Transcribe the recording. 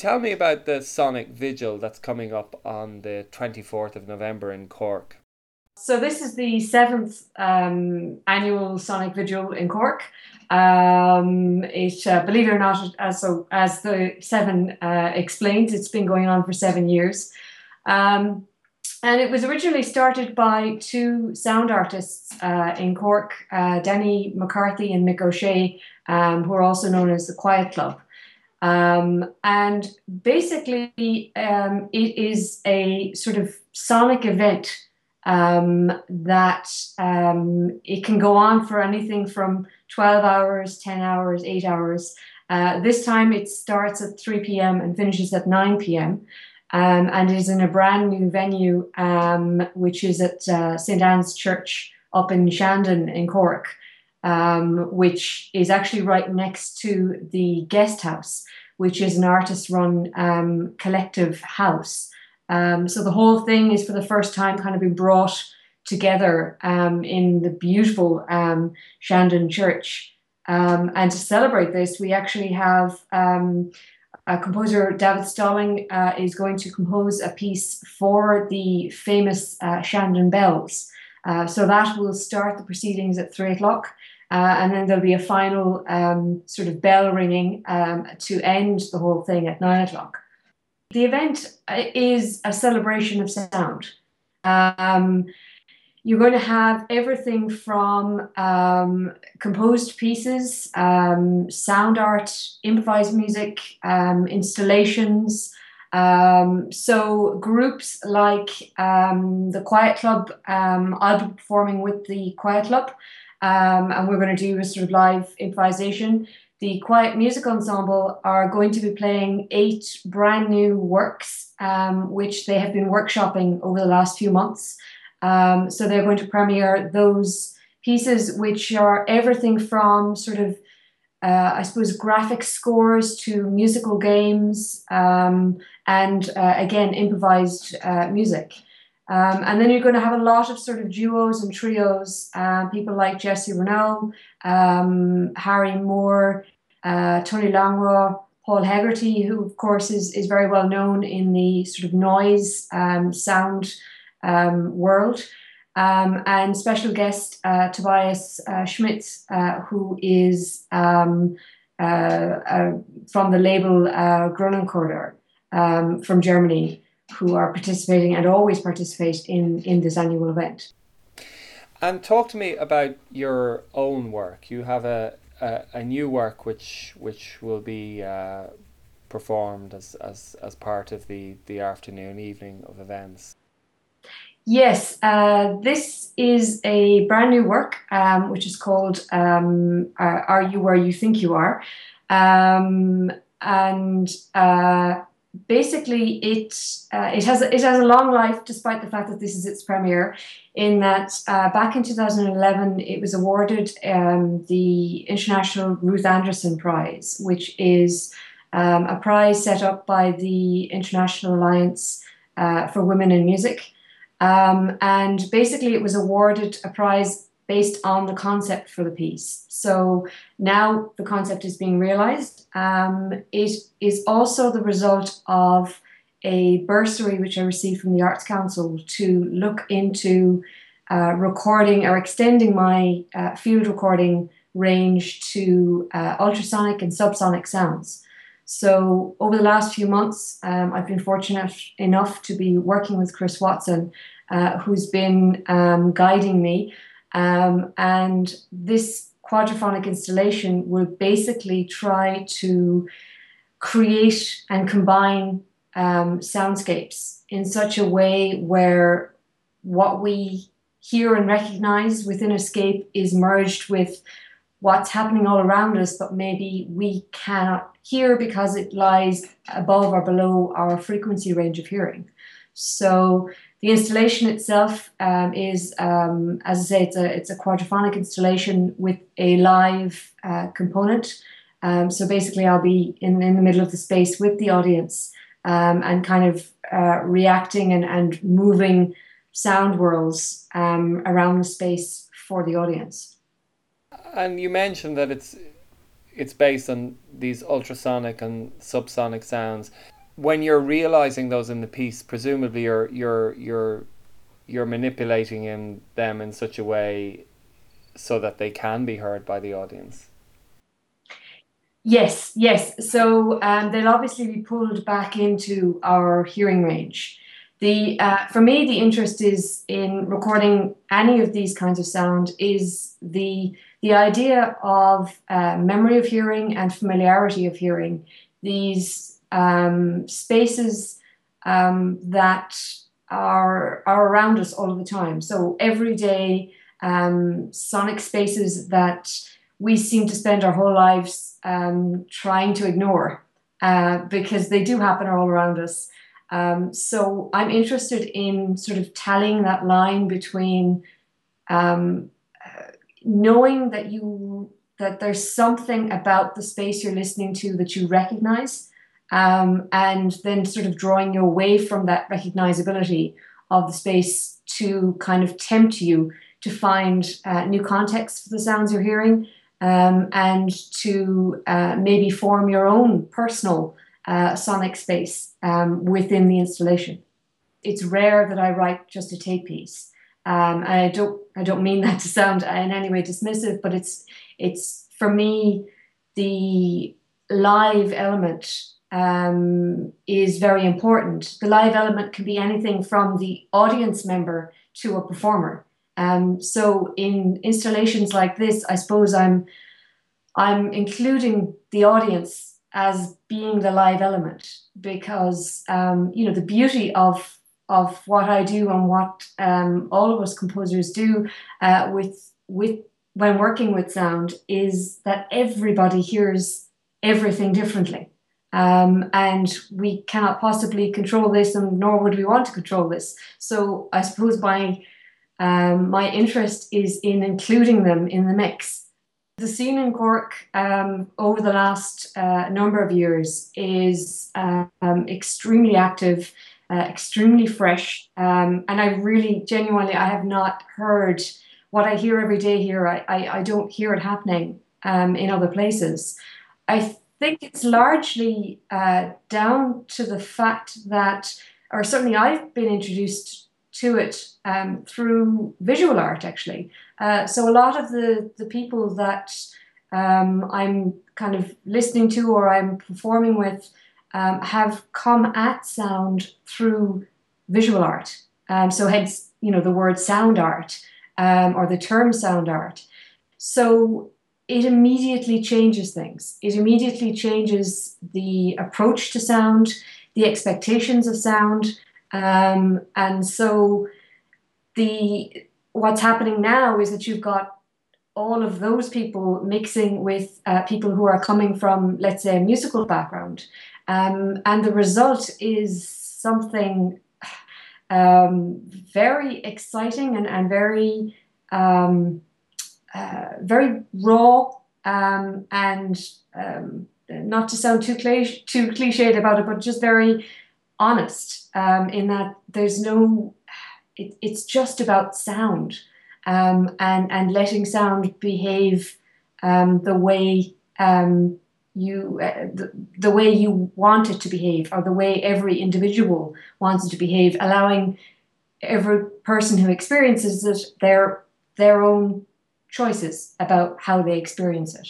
tell me about the Sonic Vigil that's coming up on the 24th of November in Cork. So this is the seventh um, annual Sonic Vigil in Cork. Um, it, uh, believe it or not, as so as the seven uh, explains, it's been going on for seven years, um, and it was originally started by two sound artists uh, in Cork, uh, Danny McCarthy and Mick O'Shea, um, who are also known as the Quiet Club. Um, and basically, um, it is a sort of sonic event um, that um, it can go on for anything from 12 hours, 10 hours, 8 hours. Uh, this time it starts at 3 p.m. and finishes at 9 p.m. Um, and is in a brand new venue, um, which is at uh, St. Anne's Church up in Shandon in Cork, um, which is actually right next to the guest house, which is an artist run um, collective house. Um, so the whole thing is for the first time kind of been brought together um, in the beautiful um, Shandon Church. Um, and to celebrate this, we actually have um, a composer, David Stalling, uh, is going to compose a piece for the famous uh, Shandon Bells. Uh, so that will start the proceedings at three o'clock. Uh, and then there'll be a final um, sort of bell ringing to end the whole thing at nine o'clock. The event uh, is a celebration of sound. Um, you're going to have everything from um, composed pieces, um, sound art, improvised music, um, installations. Um, so groups like um, the Quiet Club, I'll be performing with the Quiet Club, and we're going to do a sort of live improvisation the Quiet Music Ensemble are going to be playing eight brand new works, um, which they have been workshopping over the last few months. Um, so they're going to premiere those pieces, which are everything from sort of, uh, I suppose, graphic scores to musical games, um, and uh, again, improvised uh, music. Um, and then you're going to have a lot of sort of duos and trios, uh, people like Jesse Renault, um, Harry Moore, uh, Tony Langlois, Paul Hegarty, who of course is, is very well known in the sort of noise um, sound um, world. Um, and special guest uh, Tobias uh, Schmitz, uh, who is um, uh, uh, from the label uh, um, from Germany, who are participating and always participate in, in this annual event. And talk to me about your own work. You have a, a, a new work which which will be uh, performed as, as, as part of the, the afternoon evening of events. Yes, uh, this is a brand new work um, which is called um, Are You Where You Think You Are? Um, and uh, basically it uh, it has it has a long life despite the fact that this is its premiere in that uh, back in 2011 it was awarded um, the international ruth anderson prize which is um, a prize set up by the international alliance uh, for women in music um, and basically it was awarded a prize based on the concept for the piece. So now the concept is being realized. Um, it is also the result of a bursary which I received from the Arts Council to look into uh, recording or extending my uh, field recording range to uh, ultrasonic and subsonic sounds. So, over the last few months, um, I've been fortunate enough to be working with Chris Watson, uh, who's been um, guiding me. Um, and this quadraphonic installation will basically try to create and combine um, soundscapes in such a way where what we hear and recognize within Escape is merged with what's happening all around us, but maybe we cannot hear because it lies above or below our frequency range of hearing. So the installation itself um, is, um, as I say, it's a, it's a quadraphonic installation with a live uh, component. Um, so basically, I'll be in, in the middle of the space with the audience um, and kind of uh, reacting and, and moving sound worlds um, around the space for the audience. And you mentioned that it's it's based on these ultrasonic and subsonic sounds. When you're realizing those in the piece, presumably you're you're you're you're manipulating in them in such a way so that they can be heard by the audience. Yes, yes. So um, they'll obviously be pulled back into our hearing range. The uh, for me, the interest is in recording any of these kinds of sound is the the idea of uh, memory of hearing and familiarity of hearing. These um, spaces um, that are are around us all of the time. So everyday um, sonic spaces that we seem to spend our whole lives um, trying to ignore uh, because they do happen all around us. Um, so I'm interested in sort of telling that line between um, knowing that you that there's something about the space you're listening to that you recognize, um, and then sort of drawing you away from that recognizability of the space to kind of tempt you to find uh, new context for the sounds you're hearing um, and to uh, maybe form your own personal uh, sonic space um, within the installation. It's rare that I write just a tape piece. Um, I don't, I don't mean that to sound in any way dismissive, but it's, it's for me the live element um, is very important. The live element can be anything from the audience member to a performer. Um, so in installations like this, I suppose I'm I'm including the audience as being the live element because um, you know the beauty of of what I do and what um, all of us composers do uh, with with when working with sound is that everybody hears everything differently. Um, and we cannot possibly control this, and nor would we want to control this. So I suppose my um, my interest is in including them in the mix. The scene in Cork um, over the last uh, number of years is um, extremely active, uh, extremely fresh, um, and I really, genuinely, I have not heard what I hear every day here. I, I, I don't hear it happening um, in other places. I think it's largely uh, down to the fact that, or certainly I've been introduced to it um, through visual art, actually. Uh, so a lot of the, the people that um, I'm kind of listening to or I'm performing with um, have come at sound through visual art. Um, so hence, you know, the word sound art um, or the term sound art. So it immediately changes things. It immediately changes the approach to sound, the expectations of sound, um, and so the what's happening now is that you've got all of those people mixing with uh, people who are coming from, let's say, a musical background. Um, and the result is something um, very exciting and, and very, um, uh, very raw um, and um, not to sound too, too cliched about it, but just very honest um, in that there's no, it, it's just about sound and, and letting sound behave the way you, uh, the, the way you want it to behave or the way every individual wants it to behave, allowing every person who experiences it their, their own choices about how they experience it.